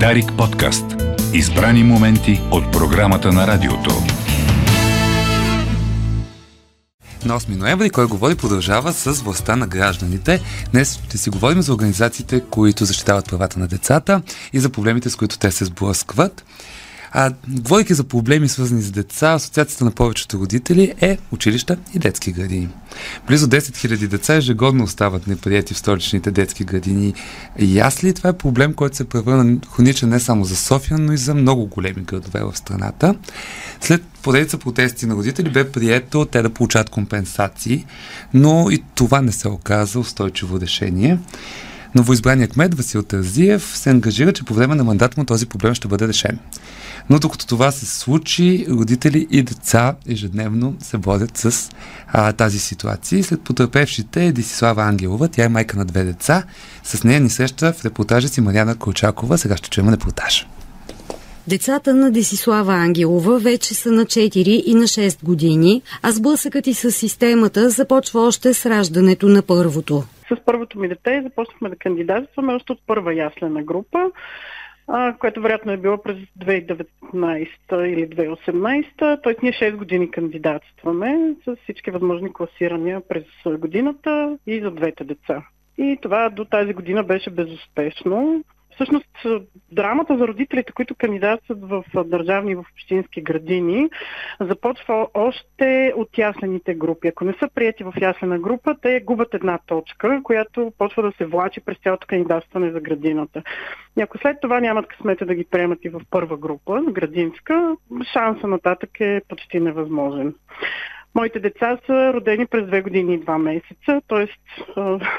Дарик подкаст. Избрани моменти от програмата на радиото. На 8 ноември, кой говори, продължава с властта на гражданите. Днес ще си говорим за организациите, които защитават правата на децата и за проблемите, с които те се сблъскват. А, говорейки за проблеми, свързани с деца, Асоциацията на повечето родители е училища и детски градини. Близо 10 000 деца ежегодно остават неприяти в столичните детски градини и ясли. Това е проблем, който се превърна хроничен не само за София, но и за много големи градове в страната. След поредица протести на родители бе прието те да получат компенсации, но и това не се оказа устойчиво решение. Новоизбраният кмет Васил Тързиев се ангажира, че по време на мандат му този проблем ще бъде решен. Но докато това се случи, родители и деца ежедневно се борят с а, тази ситуация. След потърпевшите е Десислава Ангелова, тя е майка на две деца. С нея ни среща в репортажа си Мариана Колчакова. Сега ще чуем репортаж. Децата на Десислава Ангелова вече са на 4 и на 6 години, а сблъсъкът и с системата започва още с раждането на първото. С първото ми дете започнахме да кандидатстваме още от първа яслена група което вероятно е било през 2019 или 2018. Т.е. ние 6 години кандидатстваме с всички възможни класирания през годината и за двете деца. И това до тази година беше безуспешно. Всъщност, драмата за родителите, които кандидатстват в държавни и в общински градини, започва още от яслените групи. Ако не са прияти в яслена група, те губят една точка, която почва да се влачи през цялото кандидатстване за градината. И ако след това нямат късмета да ги приемат и в първа група, градинска, шанса нататък е почти невъзможен. Моите деца са родени през две години и два месеца, т.е.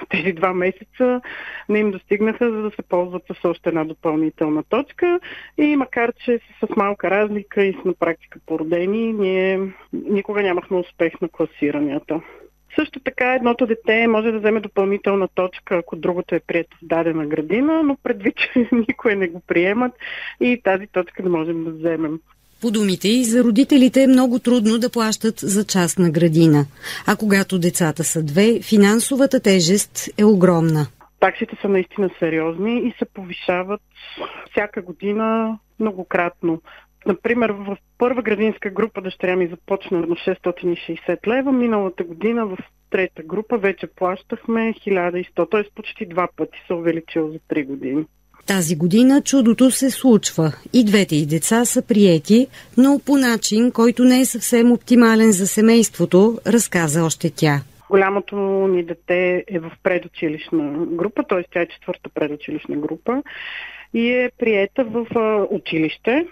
тези два месеца не им достигнаха, за да се ползват с още една допълнителна точка. И макар, че са с малка разлика и са на практика породени, ние никога нямахме успех на класиранията. Също така едното дете може да вземе допълнителна точка, ако другото е прието в дадена градина, но предвид, че никой не го приемат и тази точка не можем да вземем. По думите и за родителите е много трудно да плащат за частна градина. А когато децата са две, финансовата тежест е огромна. Таксите са наистина сериозни и се повишават всяка година многократно. Например, в първа градинска група дъщеря ми започна на 660 лева. Миналата година в трета група вече плащахме 1100, т.е. почти два пъти се увеличил за 3 години. Тази година чудото се случва. И двете и деца са приети, но по начин, който не е съвсем оптимален за семейството, разказа още тя. Голямото ни дете е в предучилищна група, т.е. тя е четвърта предучилищна група и е приета в училище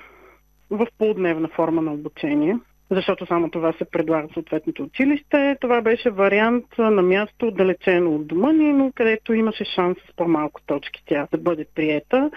в полудневна форма на обучение защото само това се предлага в съответното училище. Това беше вариант на място отдалечено от дома ни, но където имаше шанс с по-малко точки тя да бъде приета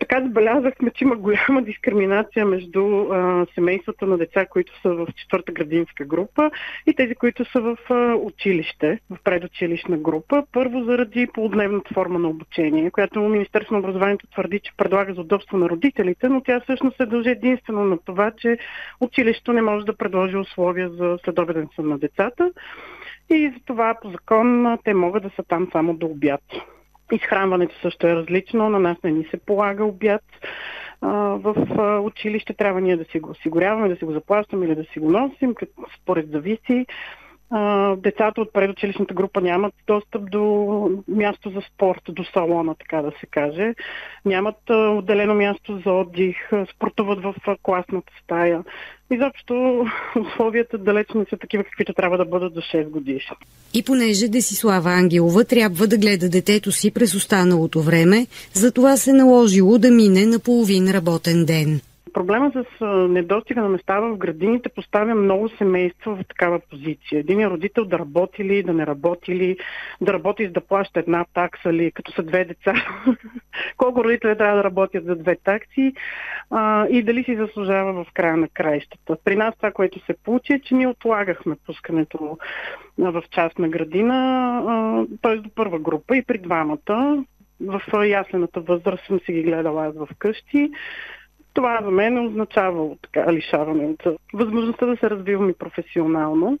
така забелязахме, че има голяма дискриминация между а, семействата на деца, които са в четвърта градинска група и тези, които са в а, училище, в предучилищна група. Първо заради полудневната форма на обучение, която Министерство на образованието твърди, че предлага за удобство на родителите, но тя всъщност се дължи единствено на това, че училището не може да предложи условия за следобеден сън на децата. И за това по закон те могат да са там само до обяд. Изхранването също е различно. На нас не ни се полага обяд в училище. Трябва ние да си го осигуряваме, да си го заплащаме или да си го носим, според зависи децата от предучилищната група нямат достъп до място за спорт, до салона, така да се каже. Нямат отделено място за отдих, спортуват в класната стая. Изобщо условията далеч не са такива, каквито трябва да бъдат за 6 годишни. И понеже Десислава Ангелова трябва да гледа детето си през останалото време, за това се наложило да мине на половин работен ден. Проблема с недостига на места в градините поставя много семейства в такава позиция. Един родител да работи ли, да не работи ли, да работи за да плаща една такса ли, като са две деца. Колко родители трябва да работят за две такси а, и дали си заслужава в края на краищата. При нас това, което се получи е, че ние отлагахме пускането в частна градина, т.е. до първа група и при двамата в яслената възраст съм си ги гледала аз в къщи. Това за мен означава така лишаване от възможността да се развивам и професионално.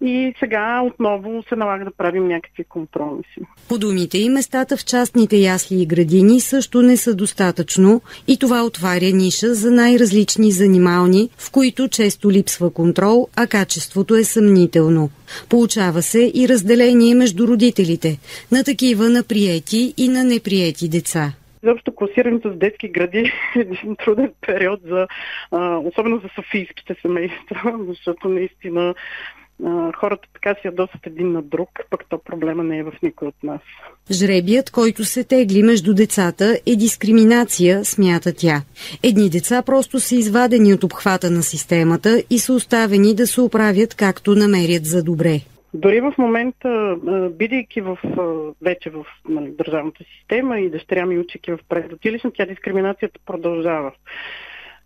и сега отново се налага да правим някакви компромиси. По думите и местата в частните ясли и градини също не са достатъчно и това отваря ниша за най-различни занимални, в които често липсва контрол, а качеството е съмнително. Получава се и разделение между родителите на такива на приети и на неприети деца. Заобщо класирането с детски гради е един труден период, за, особено за софийските семейства, защото наистина хората така си ядосат един на друг, пък то проблема не е в никой от нас. Жребият, който се тегли между децата е дискриминация, смята тя. Едни деца просто са извадени от обхвата на системата и са оставени да се оправят както намерят за добре. Дори в момента, бидейки в, вече в нали, държавната система и дъщеря ми учейки в предучилищна, тя дискриминацията продължава.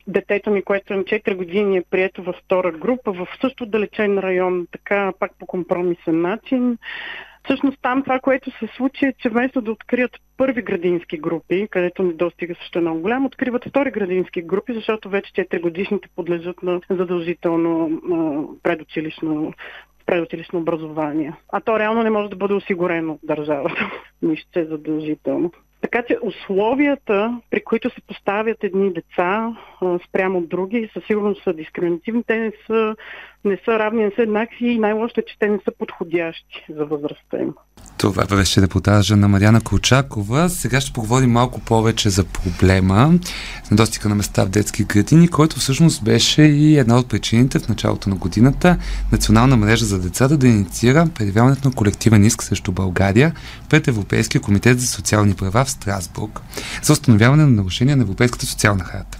Детето ми, което е на 4 години, е прието във втора група, в също далечен район, така пак по компромисен начин. Всъщност там това, което се случи е, че вместо да открият първи градински групи, където не достига също много голям, откриват втори градински групи, защото вече 4 годишните подлежат на задължително предучилищно предучилищно образование. А то реално не може да бъде осигурено от държавата. Нищо е задължително. Така че условията, при които се поставят едни деца спрямо от други, със сигурност са дискриминативни. Те не са, не са равни, не са еднакви и най-лошо е, че те не са подходящи за възрастта им. Това беше репортажа на Мариана Колчакова. Сега ще поговорим малко повече за проблема на достига на места в детски градини, който всъщност беше и една от причините в началото на годината Национална мрежа за децата да инициира предявяването на колективен иск срещу България пред Европейския комитет за социални права в Страсбург за установяване на нарушения на Европейската социална харта.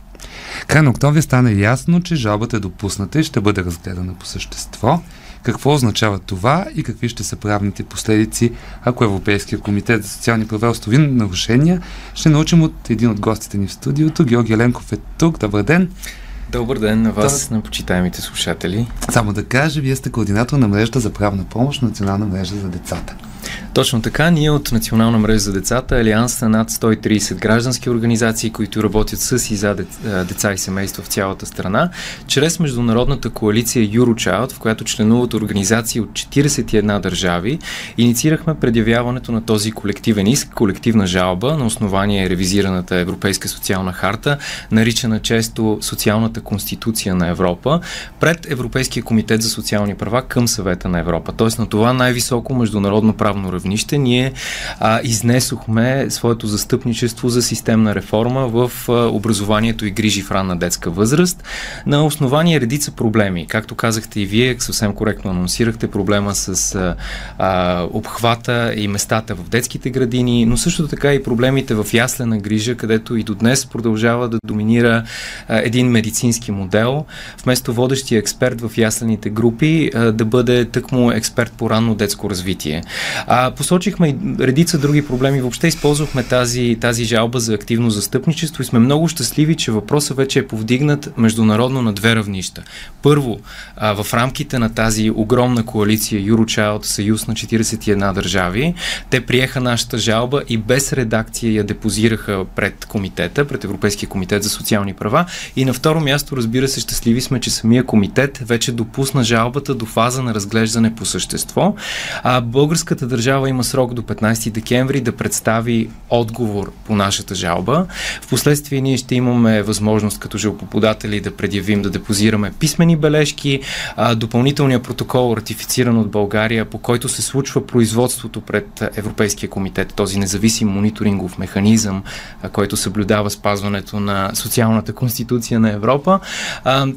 Край на октомври стана ясно, че жалбата е допусната и ще бъде разгледана по същество. Какво означава това и какви ще са правните последици, ако Европейския комитет за социални права установи нарушения, ще научим от един от гостите ни в студиото. Георги Еленков е тук. Добър ден! Добър ден на вас, да. на почитаемите слушатели. Само да кажа, вие сте координатор на мрежата за правна помощ, Национална мрежа за децата. Точно така, ние от Национална мрежа за децата, Алианс на над 130 граждански организации, които работят с и за деца и семейства в цялата страна, чрез международната коалиция Eurochild, в която членуват организации от 41 държави, инициирахме предявяването на този колективен иск, колективна жалба на основание ревизираната Европейска социална харта, наричана често Социалната конституция на Европа, пред Европейския комитет за социални права към съвета на Европа. Тоест на това най-високо международно правно равнище, ние а, изнесохме своето застъпничество за системна реформа в а, образованието и грижи в ранна детска възраст на основание редица проблеми. Както казахте и вие, съвсем коректно анонсирахте проблема с а, а, обхвата и местата в детските градини, но също така и проблемите в яслена грижа, където и до днес продължава да доминира а, един медицински модел. Вместо водещия експерт в яслените групи а, да бъде тъкмо експерт по ранно детско развитие. А, посочихме и редица други проблеми. Въобще използвахме тази, тази жалба за активно застъпничество и сме много щастливи, че въпросът вече е повдигнат международно на две равнища. Първо, а, в рамките на тази огромна коалиция Eurochild, съюз на 41 държави, те приеха нашата жалба и без редакция я депозираха пред комитета, пред Европейския комитет за социални права. И на второ място, разбира се, щастливи сме, че самия комитет вече допусна жалбата до фаза на разглеждане по същество. А българската държава има срок до 15 декември да представи отговор по нашата жалба. Впоследствие ние ще имаме възможност като жалбоподатели да предявим, да депозираме писмени бележки, а, допълнителният протокол, ратифициран от България, по който се случва производството пред Европейския комитет, този независим мониторингов механизъм, който съблюдава спазването на социалната конституция на Европа.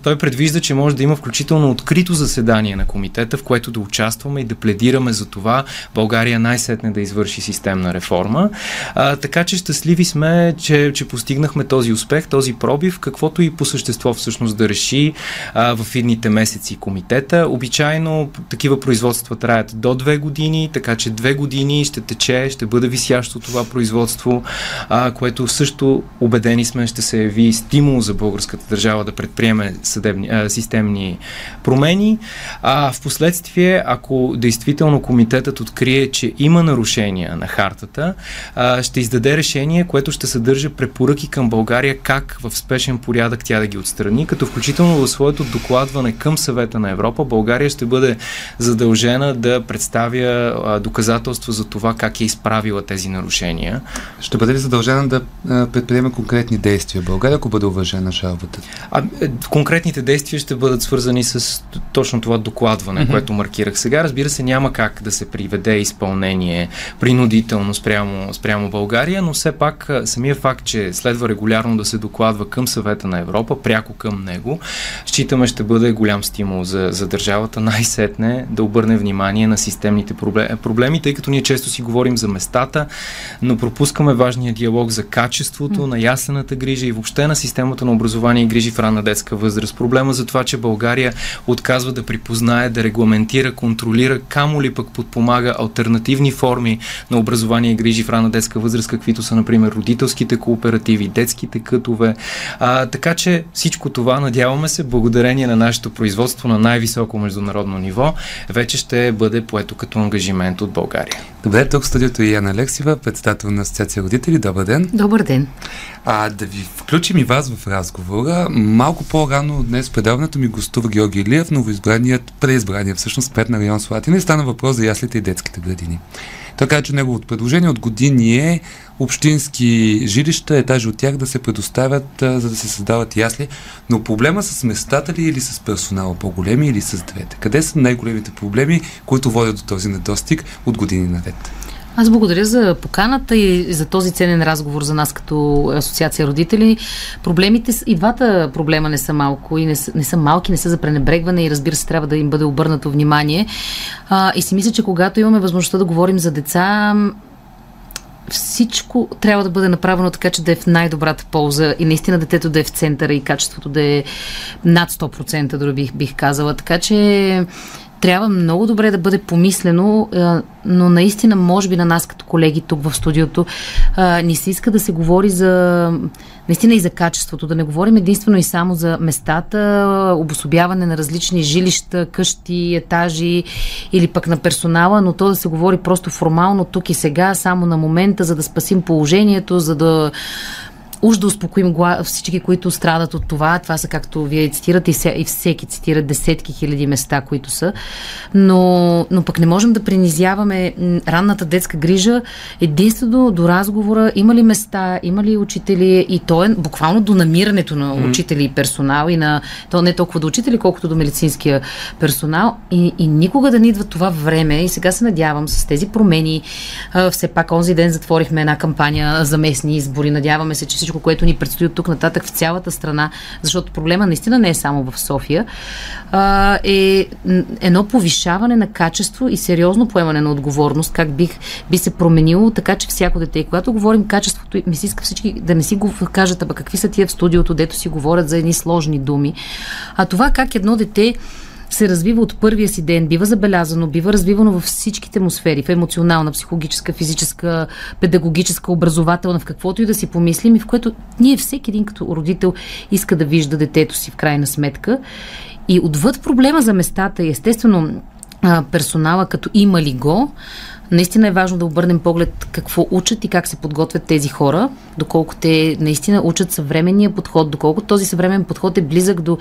Той предвижда, че може да има включително открито заседание на комитета, в което да участваме и да пледираме за това България най-сетне да извърши системна реформа. А, така че щастливи сме, че, че постигнахме този успех, този пробив, каквото и по същество всъщност да реши а, в идните месеци комитета. Обичайно такива производства траят до две години, така че две години ще тече, ще бъде висящо това производство, а, което също убедени сме ще се яви стимул за българската държава да предприеме съдебни, а, системни промени. А в последствие, ако действително комитетът открие, че има нарушения на хартата, а, ще издаде решение, което ще съдържа препоръки към България как в спешен порядък тя да ги отстрани, като включително в своето докладване към съвета на Европа, България ще бъде задължена да представя а, доказателства за това как е изправила тези нарушения. Ще бъде ли задължена да предприема конкретни действия България, ако бъде уважена жалбата? А, е, конкретните действия ще бъдат свързани с точно това докладване, mm-hmm. което маркирах сега. Разбира се, няма как да се приведе изпълнение принудително спрямо, спрямо България, но все пак самия факт, че следва регулярно да се докладва към съвета на Европа, пряко към него, считаме ще бъде голям стимул за, за държавата най-сетне да обърне внимание на системните проблеми, тъй като ние често си говорим за местата, но пропускаме важния диалог за качеството, на ясената грижа и въобще на системата на образование и грижи в ранна детска възраст. Проблема за това, че България отказва да припознае, да регламентира, контролира, камо ли пък подпомага альтернативни форми на образование и грижи в ранна детска възраст, каквито са, например, родителските кооперативи, детските кътове. А, така че всичко това, надяваме се, благодарение на нашето производство на най-високо международно ниво, вече ще бъде поето като ангажимент от България. Добре, тук в студиото е Яна Лексива, председател на Асоциация родители. Добър ден. Добър ден. А, да ви включим и вас в разговора. Малко по-рано днес предаването ми гостува Георги Илиев, новоизбраният, преизбраният всъщност пет на район Слатина и стана въпрос за яслите и детските градини. Така че неговото предложение от години е общински жилища, етажи от тях да се предоставят, а, за да се създават ясли. Но проблема с местата ли или с персонала по-големи или с двете? Къде са най-големите проблеми, които водят до този недостиг от години наред? Аз благодаря за поканата и за този ценен разговор за нас като асоциация родители. Проблемите, и двата проблема не са малко и не са, не са малки, не са за пренебрегване и разбира се трябва да им бъде обърнато внимание. А, и си мисля, че когато имаме възможността да говорим за деца, всичко трябва да бъде направено така, че да е в най-добрата полза и наистина детето да е в центъра и качеството да е над 100%, дори бих, бих казала. Така че трябва много добре да бъде помислено, но наистина, може би на нас като колеги тук в студиото, ни се иска да се говори за наистина и за качеството, да не говорим единствено и само за местата, обособяване на различни жилища, къщи, етажи или пък на персонала, но то да се говори просто формално тук и сега, само на момента, за да спасим положението, за да уж да успокоим всички, които страдат от това. Това са, както вие цитирате, и, всеки цитира десетки хиляди места, които са. Но, но пък не можем да принизяваме ранната детска грижа единствено до разговора има ли места, има ли учители и то е буквално до намирането на учители и персонал и на то не толкова до учители, колкото до медицинския персонал и, и никога да не идва това време и сега се надявам с тези промени а, все пак онзи ден затворихме една кампания за местни избори. Надяваме се, че всичко, което ни предстои от тук нататък в цялата страна, защото проблема наистина не е само в София, а, е едно повишаване на качество и сериозно поемане на отговорност, как бих, би се променило, така че всяко дете. И когато говорим качеството, ми се иска всички да не си го кажат, аба какви са тия в студиото, дето си говорят за едни сложни думи. А това как едно дете се развива от първия си ден, бива забелязано, бива развивано във всичките му сфери, в емоционална, психологическа, физическа, педагогическа, образователна, в каквото и да си помислим и в което ние всеки един като родител иска да вижда детето си в крайна сметка. И отвъд проблема за местата, естествено, персонала като има ли го, Наистина е важно да обърнем поглед какво учат и как се подготвят тези хора, доколко те наистина учат съвременния подход, доколко този съвременен подход е близък до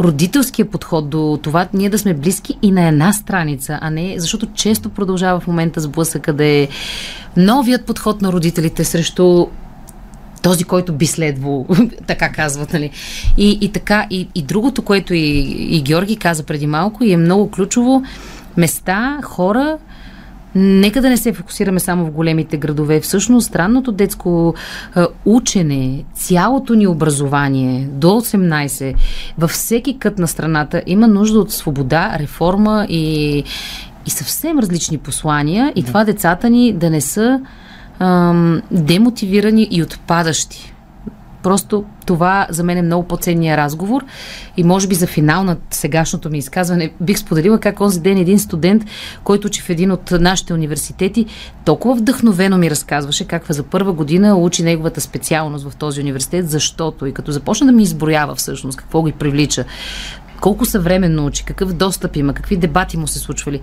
родителския подход до това ние да сме близки и на една страница, а не защото често продължава в момента сблъсъка да е новият подход на родителите срещу този, който би следвал, така казват, нали. И, и така, и, и другото, което и, и Георги каза преди малко и е много ключово, места, хора, Нека да не се фокусираме само в големите градове. Всъщност, странното детско учене, цялото ни образование до 18, във всеки кът на страната има нужда от свобода, реформа и, и съвсем различни послания. И това децата ни да не са ам, демотивирани и отпадащи. Просто това за мен е много по-ценния разговор и може би за финал на сегашното ми изказване бих споделила как онзи ден един студент, който учи в един от нашите университети, толкова вдъхновено ми разказваше как за първа година учи неговата специалност в този университет, защото и като започна да ми изброява всъщност какво ги привлича, колко съвременно учи, какъв достъп има, какви дебати му се случвали.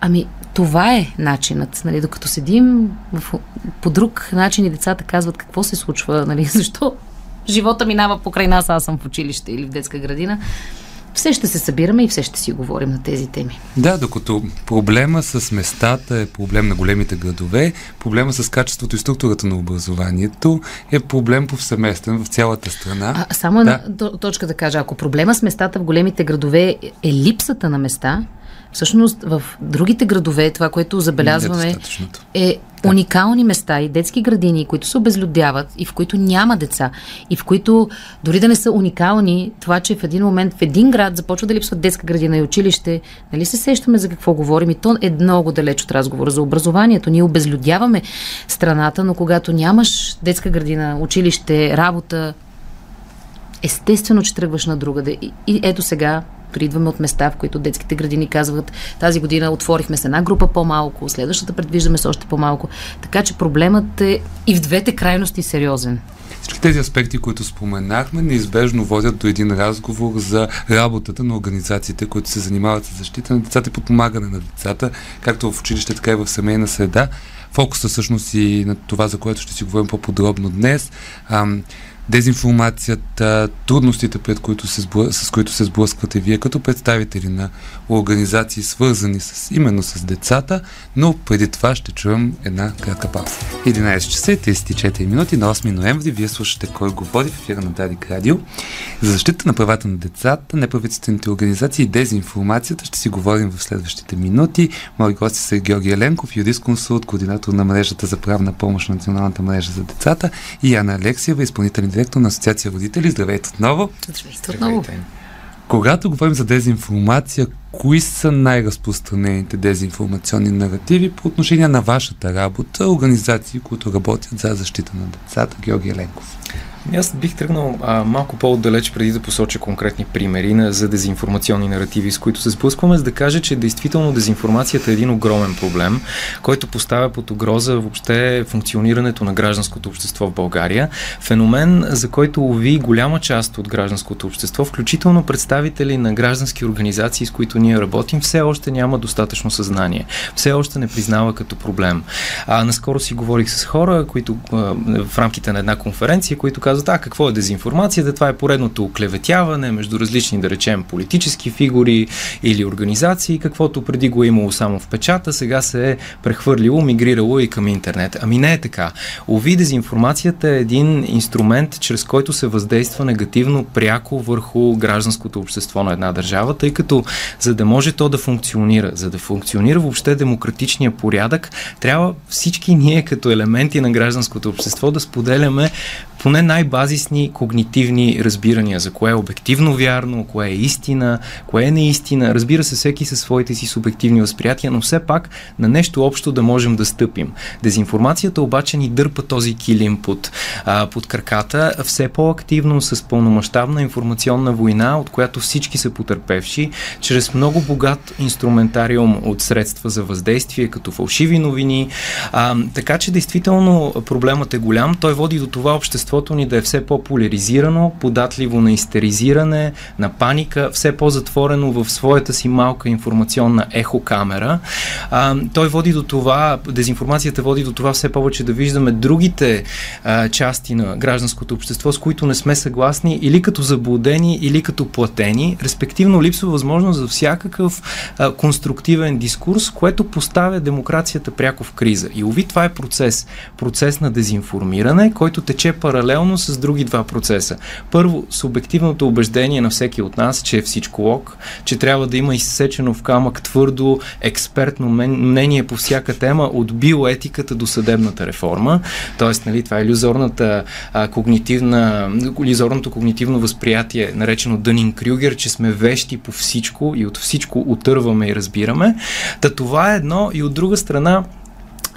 Ами, това е начинът. Нали? Докато седим в, по друг начин и децата казват какво се случва, нали? защо живота минава покрай нас, аз съм в училище или в детска градина все ще се събираме и все ще си говорим на тези теми. Да, докато проблема с местата е проблем на големите градове, проблема с качеството и структурата на образованието е проблем повсеместен в цялата страна. А, само да. една точка да кажа. Ако проблема с местата в големите градове е липсата на места, Всъщност в другите градове това, което забелязваме е уникални места и детски градини, които се обезлюдяват и в които няма деца и в които дори да не са уникални, това, че в един момент в един град започва да липсва детска градина и училище, нали се сещаме за какво говорим и то е много далеч от разговора за образованието. Ние обезлюдяваме страната, но когато нямаш детска градина, училище, работа, естествено, че тръгваш на другаде. И, и ето сега Придваме от места, в които детските градини казват, тази година отворихме с една група по-малко, следващата предвиждаме с още по-малко. Така че проблемът е и в двете крайности сериозен. Всички тези аспекти, които споменахме, неизбежно водят до един разговор за работата на организациите, които се занимават с защита на децата и подпомагане на децата, както в училище, така и в семейна среда. Фокуса всъщност и на това, за което ще си говорим по-подробно днес дезинформацията, трудностите, пред които се сблъ... с които се сблъсквате вие като представители на организации, свързани с, именно с децата, но преди това ще чуем една кратка пауза. 11 часа и 34 минути на 8 ноември вие слушате Кой говори в ефира на Дарик Радио. За защита на правата на децата, неправителствените организации и дезинформацията ще си говорим в следващите минути. Мои гости са Георги Еленков, юрист консулт, координатор на мрежата за правна помощ на Националната мрежа за децата и Яна Алексиева, изпълнителен директор на Асоциация родители. Здравейте отново. Здравейте отново. Когато говорим за дезинформация, кои са най-разпространените дезинформационни наративи по отношение на вашата работа, организации, които работят за защита на децата? Георги Еленков. Аз бих тръгнал а, малко по-отдалеч преди да посоча конкретни примери на, за дезинформационни наративи, с които се сблъскваме, за да кажа, че действително дезинформацията е един огромен проблем, който поставя под угроза въобще функционирането на гражданското общество в България. Феномен, за който уви голяма част от гражданското общество, включително представители на граждански организации, с които ние работим, все още няма достатъчно съзнание. Все още не признава като проблем. А, наскоро си говорих с хора, които в рамките на една конференция, които казват, а какво е дезинформацията? Това е поредното оклеветяване между различни, да речем, политически фигури или организации, каквото преди го е имало само в печата, сега се е прехвърлило, мигрирало и към интернет. Ами не е така. Ови, дезинформацията е един инструмент, чрез който се въздейства негативно пряко върху гражданското общество на една държава, тъй като за да може то да функционира, за да функционира въобще демократичния порядък, трябва всички ние като елементи на гражданското общество да споделяме поне най-базисни когнитивни разбирания за кое е обективно вярно, кое е истина, кое е неистина. Разбира се, всеки със своите си субективни възприятия, но все пак на нещо общо да можем да стъпим. Дезинформацията обаче ни дърпа този килим под, а, под краката все по-активно с пълномащабна информационна война, от която всички са потърпевши, чрез много богат инструментариум от средства за въздействие, като фалшиви новини. А, така че действително проблемът е голям. Той води до това общество обществото ни да е все по-поляризирано, податливо на истеризиране, на паника, все по-затворено в своята си малка информационна ехокамера. А, той води до това, дезинформацията води до това все повече да виждаме другите а, части на гражданското общество, с които не сме съгласни или като заблудени, или като платени. Респективно липсва възможност за всякакъв а, конструктивен дискурс, което поставя демокрацията пряко в криза. И уви, това е процес. Процес на дезинформиране, който тече паралелно с други два процеса. Първо, субективното убеждение на всеки от нас, че е всичко лог, че трябва да има изсечено в камък твърдо експертно мнение по всяка тема от биоетиката до съдебната реформа. Тоест, нали, това е иллюзорната а, когнитивна, иллюзорното когнитивно възприятие, наречено Дънин Крюгер, че сме вещи по всичко и от всичко отърваме и разбираме. Та това е едно и от друга страна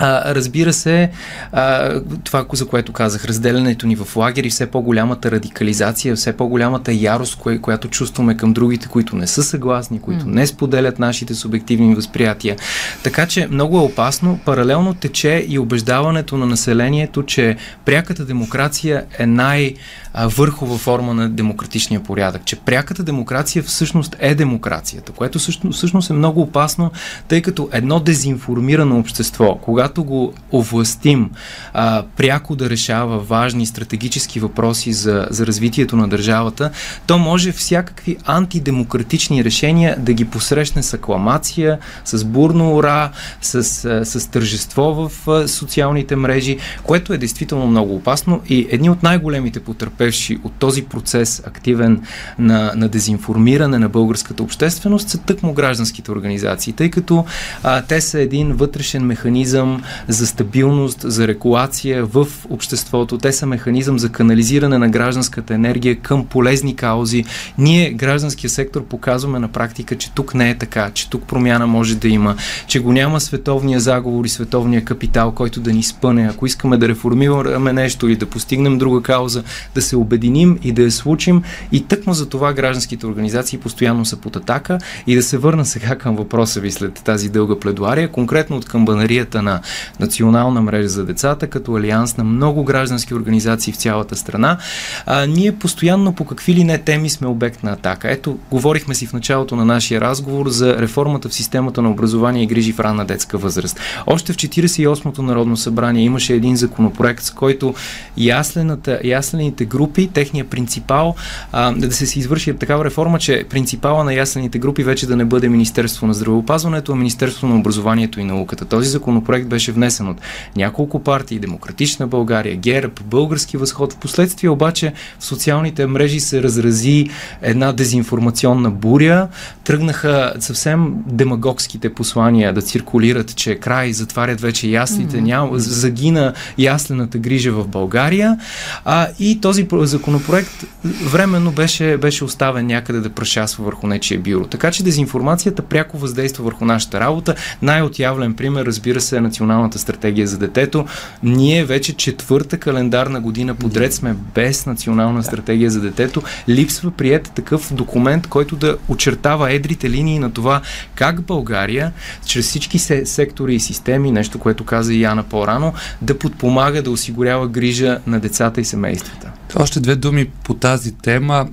А, разбира се, а, това, за което казах, разделянето ни в лагери, все по-голямата радикализация, все по-голямата ярост, кое, която чувстваме към другите, които не са съгласни, които не споделят нашите субективни възприятия. Така че много е опасно. Паралелно тече и убеждаването на населението, че пряката демокрация е най- върхова форма на демократичния порядък. Че пряката демокрация всъщност е демокрацията, което всъщност, всъщност е много опасно, тъй като едно дезинформирано общество, когато го овластим а, пряко да решава важни стратегически въпроси за, за развитието на държавата, то може всякакви антидемократични решения да ги посрещне с акламация, с бурно ура, с, с тържество в социалните мрежи, което е действително много опасно и едни от най-големите потърпения потърпевши от този процес активен на, на дезинформиране на българската общественост са тъкмо гражданските организации, тъй като а, те са един вътрешен механизъм за стабилност, за регулация в обществото. Те са механизъм за канализиране на гражданската енергия към полезни каузи. Ние, гражданския сектор, показваме на практика, че тук не е така, че тук промяна може да има, че го няма световния заговор и световния капитал, който да ни спъне. Ако искаме да реформираме нещо или да постигнем друга кауза, да се се обединим и да я случим. И тъкмо за това гражданските организации постоянно са под атака. И да се върна сега към въпроса ви след тази дълга пледуария, конкретно от камбанарията на Национална мрежа за децата, като алианс на много граждански организации в цялата страна. А, ние постоянно по какви ли не теми сме обект на атака. Ето, говорихме си в началото на нашия разговор за реформата в системата на образование и грижи в ранна детска възраст. Още в 48-то Народно събрание имаше един законопроект, с който яслената, яслените групи групи, техния принципал, а, да се извърши такава реформа, че принципала на яслените групи вече да не бъде Министерство на здравеопазването, а Министерство на образованието и науката. Този законопроект беше внесен от няколко партии, Демократична България, ГЕРБ, Български възход. Впоследствие обаче в социалните мрежи се разрази една дезинформационна буря, тръгнаха съвсем демагогските послания да циркулират, че край, затварят вече яслите, mm-hmm. няма, загина яслената грижа в България. А, и този законопроект временно беше, беше оставен някъде да прашасва върху нечия бюро. Така че дезинформацията пряко въздейства върху нашата работа. Най-отявлен пример, разбира се, е Националната стратегия за детето. Ние вече четвърта календарна година подред сме без Национална стратегия за детето. Липсва прият такъв документ, който да очертава едрите линии на това как България, чрез всички сектори и системи, нещо, което каза и Яна по-рано, да подпомага, да осигурява грижа на децата и семействата. Още две думи по тази тема.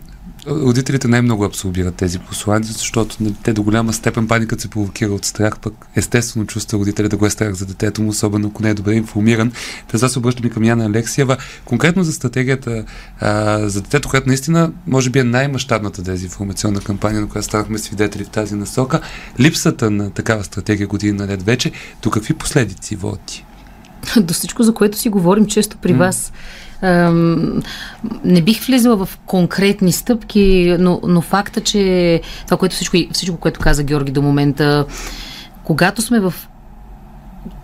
Родителите най-много абсорбират тези послания, защото те до голяма степен паникът се провокира от страх, пък естествено чувства родителя да го е страх за детето му, особено ако не е добре информиран. Та се обръщам и към Яна Алексиева. Конкретно за стратегията а, за детето, която наистина може би е най-мащабната дезинформационна кампания, на която ставахме свидетели в тази насока. Липсата на такава стратегия години наред вече, до какви последици води? До всичко, за което си говорим често при mm. вас не бих влизала в конкретни стъпки, но, но факта, че това, което всичко, всичко, което каза Георги до момента, когато сме в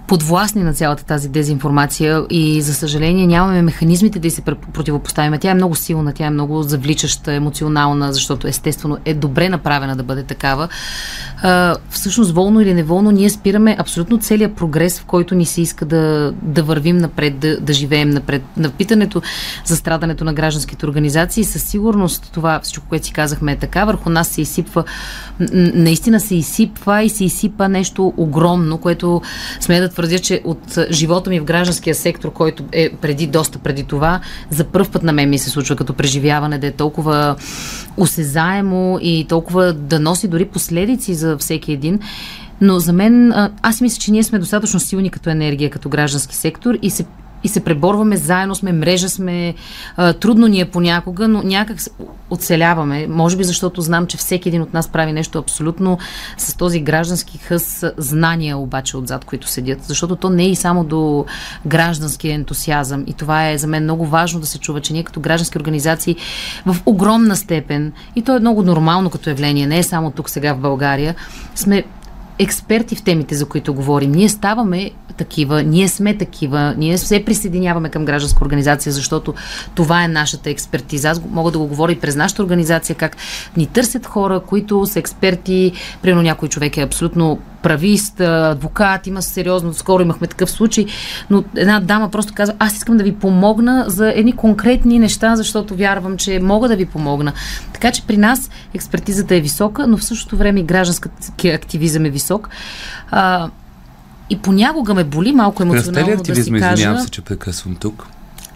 подвластни на цялата тази дезинформация и за съжаление нямаме механизмите да се противопоставим. Тя е много силна, тя е много завличаща, емоционална, защото естествено е добре направена да бъде такава. А, всъщност, волно или неволно, ние спираме абсолютно целият прогрес, в който ни се иска да, да вървим напред, да, да живеем напред. На питането за страдането на гражданските организации, със сигурност това, всичко, което си казахме е така, върху нас се изсипва, наистина се изсипва и се изсипа нещо огромно, което сме да твърдя, че от живота ми в гражданския сектор, който е преди, доста преди това, за първ път на мен ми се случва като преживяване да е толкова осезаемо и толкова да носи дори последици за всеки един. Но за мен, аз мисля, че ние сме достатъчно силни като енергия, като граждански сектор и се и се преборваме, заедно сме, мрежа сме, а, трудно ни е понякога, но някак оцеляваме. Може би защото знам, че всеки един от нас прави нещо абсолютно с този граждански хъс, знания обаче отзад, които седят. Защото то не е и само до граждански ентусиазъм. И това е за мен много важно да се чува, че ние като граждански организации в огромна степен, и то е много нормално като явление, не е само тук сега в България, сме експерти в темите, за които говорим. Ние ставаме такива, ние сме такива, ние се присъединяваме към гражданска организация, защото това е нашата експертиза. Аз мога да го говоря и през нашата организация, как ни търсят хора, които са експерти. Примерно някой човек е абсолютно правист, адвокат, има сериозно, скоро имахме такъв случай, но една дама просто казва, аз искам да ви помогна за едни конкретни неща, защото вярвам, че мога да ви помогна. Така че при нас експертизата е висока, но в същото време и граждански активизъм е висок. А, и понякога ме боли малко емоционално да си кажа... Извинявам се, че прекъсвам тук.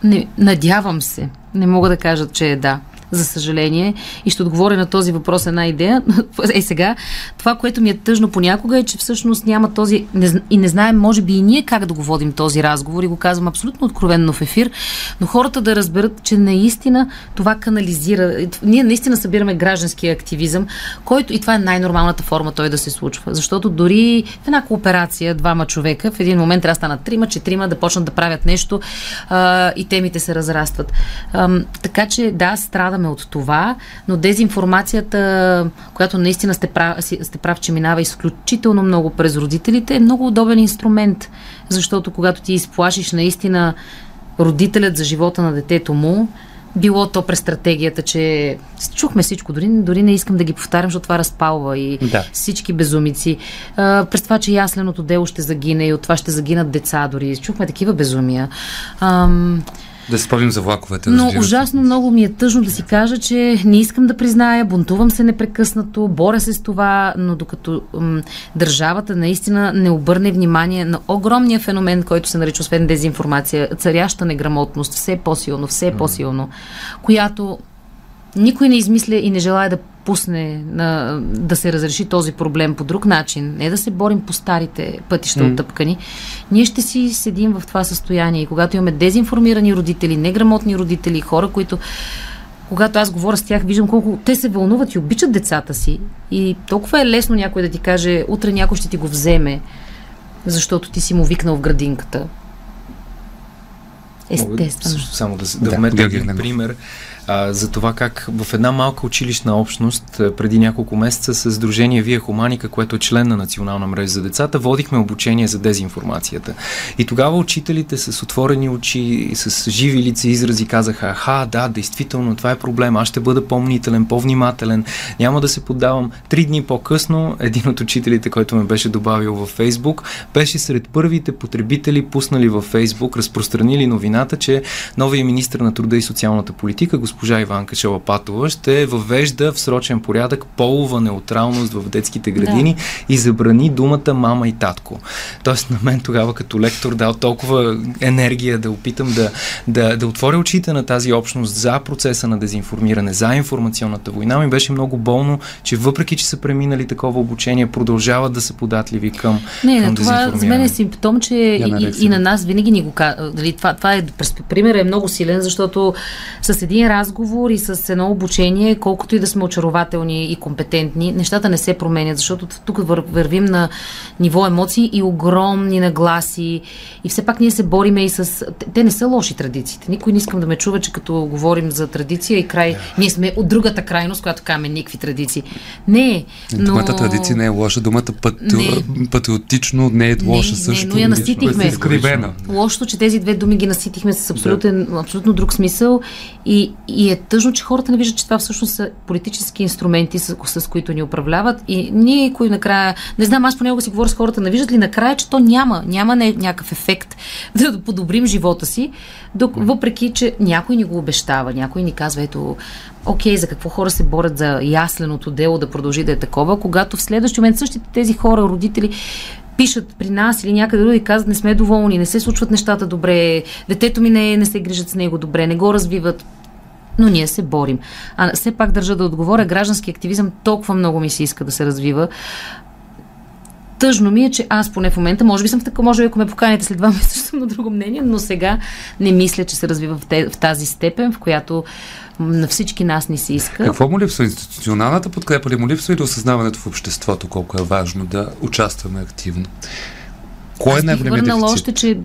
Не, надявам се. Не мога да кажа, че е да за съжаление. И ще отговоря на този въпрос една идея. Е сега, това, което ми е тъжно понякога е, че всъщност няма този... И не знаем, може би и ние как да го водим този разговор и го казвам абсолютно откровенно в ефир, но хората да разберат, че наистина това канализира. Ние наистина събираме граждански активизъм, който и това е най-нормалната форма той да се случва. Защото дори в една кооперация, двама човека, в един момент трябва да станат трима, четирима, да почнат да правят нещо а, и темите се разрастват. А, така че да, страда страдаме от това, но дезинформацията, която наистина сте прав, сте прав, че минава изключително много през родителите, е много удобен инструмент, защото когато ти изплашиш наистина родителят за живота на детето му, било то през стратегията, че чухме всичко, дори, дори не искам да ги повтарям, защото това разпалва и да. всички безумици. А, през това, че ясленото дело ще загине и от това ще загинат деца дори. Чухме такива безумия. Ам, да се спомним за влаковете. Но ужасно много ми е тъжно да си кажа, че не искам да призная, бунтувам се непрекъснато, боря се с това, но докато м- държавата наистина не обърне внимание на огромния феномен, който се нарича освен дезинформация, царяща неграмотност, все по-силно, все по-силно, която никой не измисля и не желая да пусне на, да се разреши този проблем по друг начин, не да се борим по старите пътища mm. оттъпкани, ние ще си седим в това състояние. И когато имаме дезинформирани родители, неграмотни родители, хора, които когато аз говоря с тях, виждам колко те се вълнуват и обичат децата си. И толкова е лесно някой да ти каже, утре някой ще ти го вземе, защото ти си му викнал в градинката. Естествено. Мога само да, да, да вметна един пример а, за това как в една малка училищна общност преди няколко месеца с Сдружение Вие Хуманика, което е член на Национална мрежа за децата, водихме обучение за дезинформацията. И тогава учителите с отворени очи, с живи лица изрази казаха, аха, да, действително, това е проблем, аз ще бъда по-мнителен, по-внимателен, няма да се поддавам. Три дни по-късно, един от учителите, който ме беше добавил във Фейсбук, беше сред първите потребители, пуснали във Фейсбук, разпространили новината, че новия министр на труда и социалната политика, господин госпожа Иванка Шалапатова ще въвежда в срочен порядък полова неутралност в детските градини да. и забрани думата мама и татко. Тоест на мен тогава като лектор дал толкова енергия да опитам да, да, да отворя очите на тази общност за процеса на дезинформиране, за информационната война. Ми беше много болно, че въпреки, че са преминали такова обучение, продължават да са податливи към, не, към това за мен е симптом, че и, и, на нас винаги ни го казва. Това, това е, пример е много силен, защото с един раз разговор и с едно обучение, колкото и да сме очарователни и компетентни, нещата не се променят, защото тук вървим на ниво емоции и огромни нагласи. И все пак ние се бориме и с... Те не са лоши традициите. Никой не искам да ме чува, че като говорим за традиция и край... Yeah. Ние сме от другата крайност, която казваме никакви традиции. Не, но... Думата традиция не е лоша, думата патри... не. патриотично не е лоша не, също. Не, но я наситихме. Лошото, че тези две думи ги наситихме с абсолютен, да. абсолютно друг смисъл и, и е тъжно, че хората не виждат, че това всъщност са политически инструменти, с, с които ни управляват. И ние, кои накрая, не знам, аз понякога си говоря с хората, не виждат ли накрая, че то няма, няма не, някакъв ефект да подобрим живота си, док, въпреки, че някой ни го обещава, някой ни казва, ето, окей, за какво хора се борят за ясленото дело да продължи да е такова, когато в следващия момент същите тези хора, родители, пишат при нас или някъде други и казват не сме доволни, не се случват нещата добре, детето ми не, не се грижат с него добре, не го развиват но ние се борим. А все пак държа да отговоря, граждански активизъм толкова много ми се иска да се развива. Тъжно ми е, че аз поне в момента, може би съм в така, може би ако ме поканите след два месеца, съм на друго мнение, но сега не мисля, че се развива в, те, в тази степен, в която на всички нас ни се иска. Какво му липсва? Институционалната подкрепа ли му липсва или осъзнаването в обществото, колко е важно да участваме активно? Кой е най-големият дефицит? още, че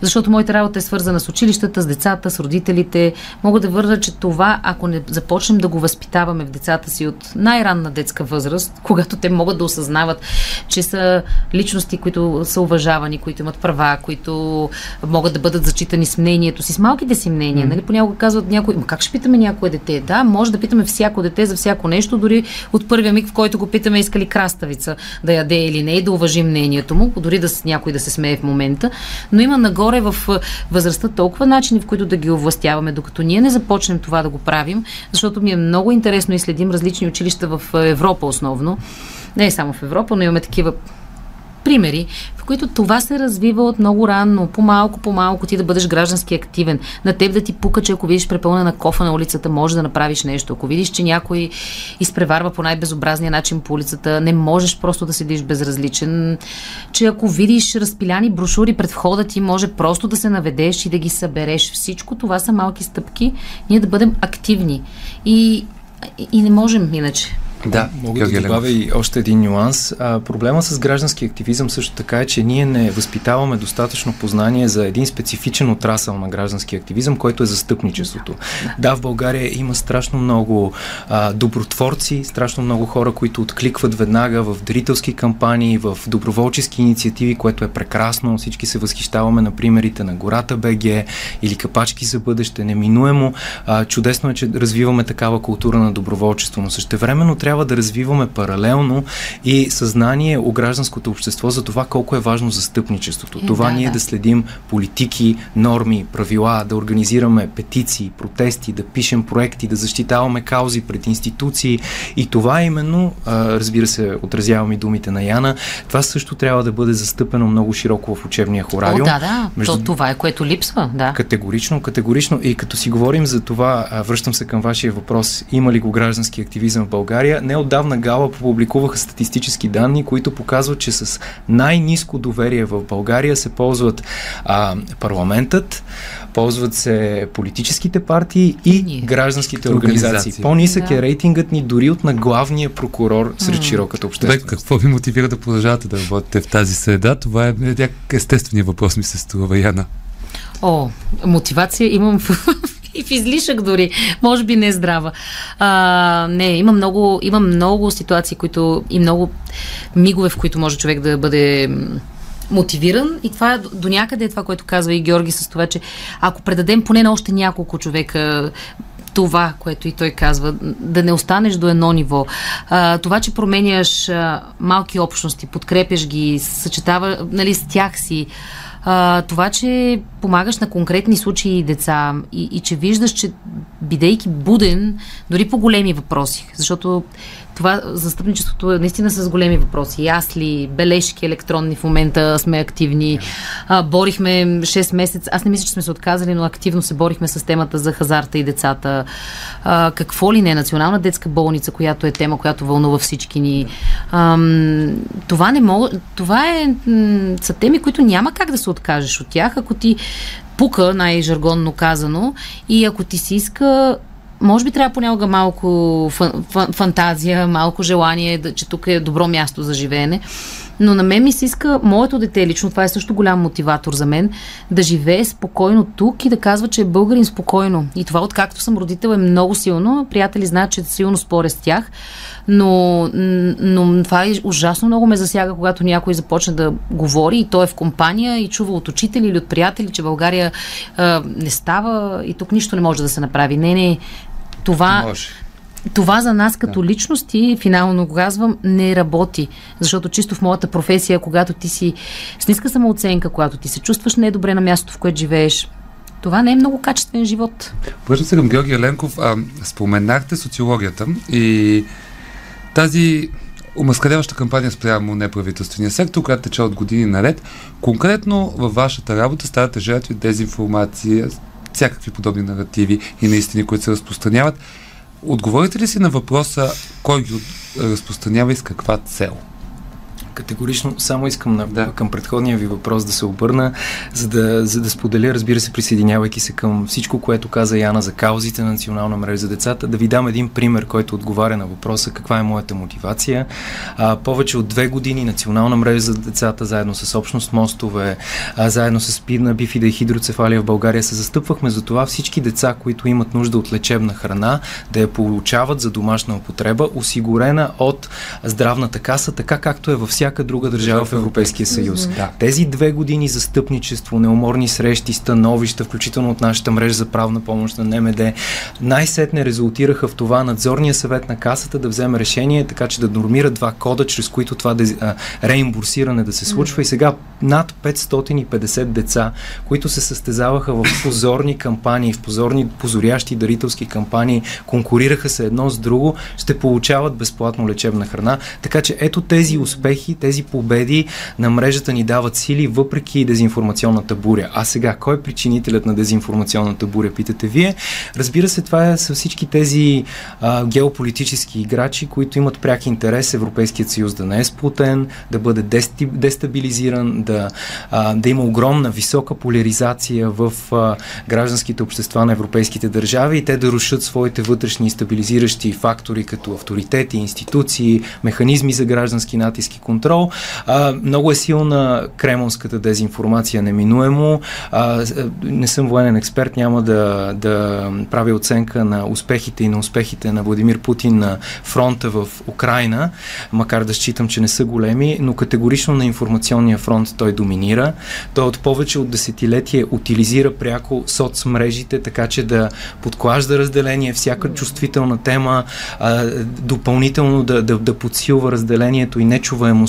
защото моята работа е свързана с училищата, с децата, с родителите. Мога да върна, че това, ако не започнем да го възпитаваме в децата си от най-ранна детска възраст, когато те могат да осъзнават, че са личности, които са уважавани, които имат права, които могат да бъдат зачитани с мнението си, с малките си мнения. Mm. Нали? Понякога казват някой, как ще питаме някое дете? Да, може да питаме всяко дете за всяко нещо, дори от първия миг, в който го питаме иска ли краставица да яде или не и да уважим мнението му, дори да с някой да се смее в момента. Но има нагоре в възрастта толкова начини, в които да ги овластяваме, докато ние не започнем това да го правим, защото ми е много интересно и следим различни училища в Европа основно. Не само в Европа, но имаме такива примери, в които това се развива от много рано, по-малко, по-малко ти да бъдеш граждански активен. На теб да ти пука, че ако видиш препълнена кофа на улицата, може да направиш нещо. Ако видиш, че някой изпреварва по най-безобразния начин по улицата, не можеш просто да седиш безразличен. Че ако видиш разпиляни брошури пред входа ти, може просто да се наведеш и да ги събереш. Всичко това са малки стъпки, ние да бъдем активни. И, и не можем иначе. Да, мога да добавя и още един нюанс. А, проблема с граждански активизъм също така е, че ние не възпитаваме достатъчно познание за един специфичен отрасъл на граждански активизъм, който е застъпничеството. Да, в България има страшно много а, добротворци, страшно много хора, които откликват веднага в дарителски кампании, в доброволчески инициативи, което е прекрасно. Всички се възхищаваме на примерите на Гората БГ или Капачки за бъдеще. Неминуемо. А, чудесно е, че развиваме такава култура на доброволчество, но същевременно трябва трябва да развиваме паралелно и съзнание у гражданското общество за това колко е важно застъпничеството. Е, това да, ние да. да следим политики, норми, правила, да организираме петиции, протести, да пишем проекти, да защитаваме каузи пред институции. И това именно, разбира се, отразявам и думите на Яна, това също трябва да бъде застъпено много широко в учебния хоравиум. О, да, да. Между... То, това е което липсва, да. Категорично, категорично. И като си говорим за това, връщам се към вашия въпрос, има ли го граждански активизъм в България? Неотдавна Гала публикуваха статистически данни, които показват, че с най-низко доверие в България се ползват а, парламентът, ползват се политическите партии и Ние. гражданските организации. организации. По-нисък да. е рейтингът ни дори от на главния прокурор сред mm. широката общественост. какво ви мотивира да продължавате да работите в тази среда? Това е естественият въпрос ми се струва, Яна. О, мотивация имам в, и в излишък дори. Може би не е здрава. А, не, има много, има много ситуации, които и много мигове, в които може човек да бъде мотивиран и това до някъде е това, което казва и Георги с това, че ако предадем поне на още няколко човека това, което и той казва, да не останеш до едно ниво. А, това, че променяш а, малки общности, подкрепяш ги, съчетава нали, с тях си, а, това, че помагаш на конкретни случаи и деца и, че виждаш, че бидейки буден, дори по големи въпроси, защото това застъпничеството е наистина с големи въпроси. Ясли, бележки електронни в момента сме активни. А, борихме 6 месеца. Аз не мисля, че сме се отказали, но активно се борихме с темата за хазарта и децата. А, какво ли не? Национална детска болница, която е тема, която вълнува всички ни. А, това не мога. Това е, са теми, които няма как да се откажеш от тях, ако ти пука, най-жаргонно казано, и ако ти си иска може би трябва понякога малко фан, фан, фантазия, малко желание, че тук е добро място за живеене. Но на мен ми се иска, моето дете лично, това е също голям мотиватор за мен, да живее спокойно тук и да казва, че е българин спокойно. И това, откакто съм родител, е много силно. Приятели знаят, че силно споря с тях. Но, но това е ужасно много ме засяга, когато някой започне да говори и той е в компания и чува от учители или от приятели, че България а, не става и тук нищо не може да се направи. Не, не, това, Може. това за нас като да. личности, финално го казвам, не работи. Защото чисто в моята професия, когато ти си с ниска самооценка, когато ти се чувстваш недобре на мястото, в което живееш, това не е много качествен живот. Връщам се към Георгия Ленков. А, споменахте социологията и тази омаскаряваща кампания спрямо неправителствения сектор, която тече от години наред. Конкретно във вашата работа ставате жертви дезинформация, всякакви подобни наративи и наистини, които се разпространяват. Отговорите ли си на въпроса кой ги разпространява и с каква цел? Категорично само искам на, да. към предходния ви въпрос да се обърна, за да, за да споделя, разбира се, присъединявайки се към всичко, което каза Яна за каузите на Национална мрежа за децата, да ви дам един пример, който отговаря на въпроса каква е моята мотивация. А, повече от две години Национална мрежа за децата, заедно с общност мостове, а, заедно с спидна бифида и хидроцефалия в България, се застъпвахме за това всички деца, които имат нужда от лечебна храна, да я получават за домашна употреба, осигурена от здравната каса, така както е във всяка друга държава в Европейския съюз. Да. Тези две години застъпничество, неуморни срещи, становища, включително от нашата мрежа за правна помощ на НМД, най-сетне резултираха в това надзорния съвет на касата да вземе решение, така че да нормира два кода, чрез които това реимбурсиране да се случва. И сега над 550 деца, които се състезаваха в позорни кампании, в позорни, позорящи дарителски кампании, конкурираха се едно с друго, ще получават безплатно лечебна храна. Така че ето тези успехи, тези победи на мрежата ни дават сили, въпреки дезинформационната буря. А сега, кой е причинителят на дезинформационната буря, питате вие? Разбира се, това е са всички тези а, геополитически играчи, които имат пряк интерес Европейският съюз да не е сплутен, да бъде дестабилизиран, да, а, да има огромна, висока поляризация в а, гражданските общества на европейските държави и те да рушат своите вътрешни стабилизиращи фактори, като авторитети, институции, механизми за граждански натиск и контрол. А, много е силна кремонската дезинформация, неминуемо. А, не съм военен експерт, няма да, да правя оценка на успехите и на успехите на Владимир Путин на фронта в Украина, макар да считам, че не са големи, но категорично на информационния фронт той доминира. Той от повече от десетилетие утилизира пряко соцмрежите, така че да подклажда разделение, всяка чувствителна тема, а, допълнително да, да, да подсилва разделението и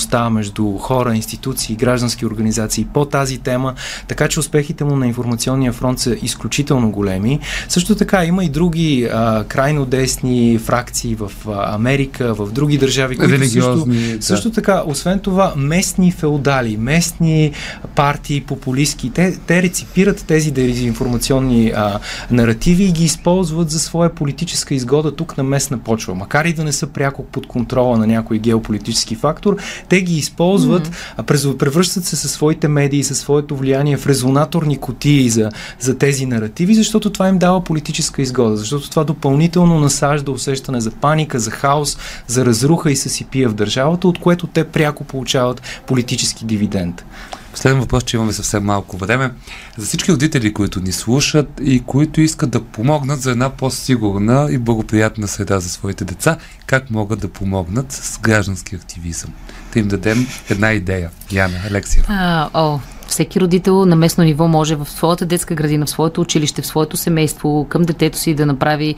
нечуваемостта между хора, институции, граждански организации по тази тема, така че успехите му на информационния фронт са изключително големи. Също така има и други а, крайно десни фракции в Америка, в други държави, които също, да. също така, освен това, местни феодали, местни партии, популистски, те, те реципират тези дезинформационни а, наративи и ги използват за своя политическа изгода тук на местна почва. Макар и да не са пряко под контрола на някой геополитически фактор, те ги използват, mm-hmm. превръщат се със своите медии, със своето влияние в резонаторни котии за, за тези наративи, защото това им дава политическа изгода, защото това допълнително насажда усещане за паника, за хаос, за разруха и съсипия в държавата, от което те пряко получават политически дивиденд. Последен въпрос, че имаме съвсем малко време. За всички родители, които ни слушат и които искат да помогнат за една по-сигурна и благоприятна среда за своите деца, как могат да помогнат с граждански активизъм? Да им дадем една идея. Яна, Алексия. А, о, всеки родител на местно ниво може в своята детска градина, в своето училище, в своето семейство, към детето си да направи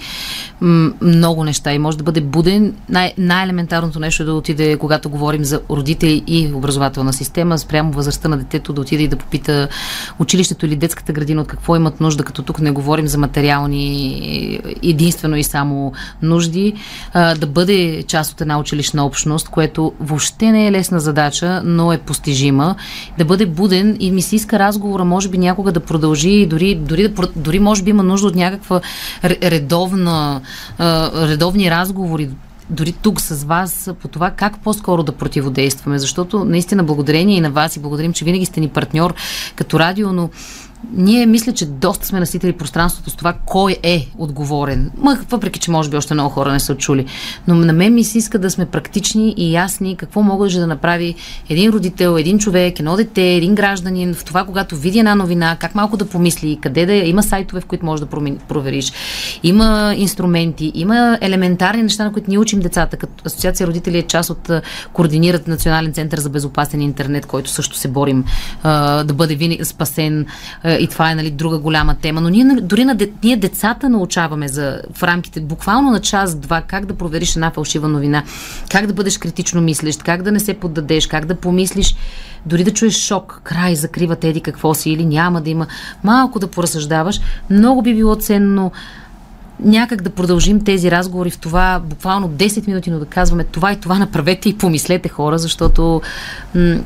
много неща и може да бъде буден. Най- най-елементарното нещо е да отиде, когато говорим за родители и образователна система, спрямо възрастта на детето, да отиде и да попита училището или детската градина от какво имат нужда, като тук не говорим за материални единствено и само нужди, да бъде част от една училищна общност, което въобще не е лесна задача, но е постижима, да бъде буден и ми се иска разговора, може би някога да продължи, дори, дори, да, дори може би има нужда от някаква редовна, редовни разговори, дори тук с вас по това как по-скоро да противодействаме, защото наистина благодарение и на вас и благодарим, че винаги сте ни партньор като радио, но ние мисля, че доста сме наситили пространството с това кой е отговорен. Ма, въпреки, че може би още много хора не са чули. Но на мен ми се иска да сме практични и ясни какво може да направи един родител, един човек, едно дете, един гражданин в това, когато види една новина, как малко да помисли, къде да. Има сайтове, в които можеш да провериш. Има инструменти, има елементарни неща, на които ние учим децата. Като Асоциация родители е част от координират Национален център за безопасен интернет, който също се борим да бъде винаги спасен и това е нали, друга голяма тема. Но ние дори на ние децата научаваме за, в рамките буквално на час-два как да провериш една фалшива новина, как да бъдеш критично мислещ, как да не се поддадеш, как да помислиш дори да чуеш шок, край, закрива теди какво си или няма да има, малко да поразсъждаваш, много би било ценно някак да продължим тези разговори в това буквално 10 минути, но да казваме това и това направете и помислете хора, защото м-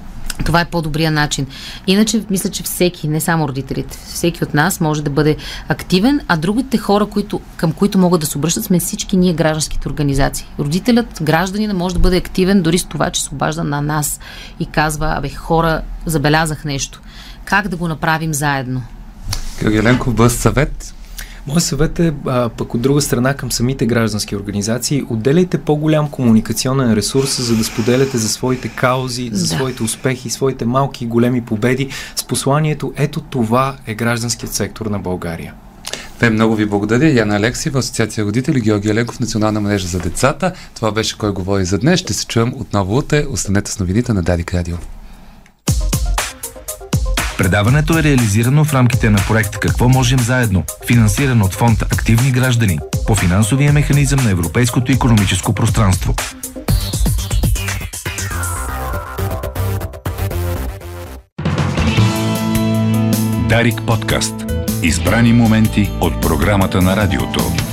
Това е по-добрия начин. Иначе, мисля, че всеки, не само родителите, всеки от нас може да бъде активен, а другите хора, които, към които могат да се обръщат, сме всички ние гражданските организации. Родителят, гражданина може да бъде активен дори с това, че се обажда на нас и казва, абе, хора, забелязах нещо. Как да го направим заедно? Георги бъз съвет Моят съвет е а, пък от друга страна към самите граждански организации. Отделяйте по-голям комуникационен ресурс, за да споделяте за своите каузи, за да. своите успехи, своите малки и големи победи с посланието ето това е гражданският сектор на България. Бе, много ви благодаря. Яна Алексиева, Асоциация родители, Георги Еленков, Национална мрежа за децата. Това беше Кой говори за днес. Ще се чуем отново утре. Останете с новините на Дарик Радио. Предаването е реализирано в рамките на проект Какво можем заедно, финансиран от фонд Активни граждани по финансовия механизъм на Европейското економическо пространство. Дарик подкаст. Избрани моменти от програмата на радиото.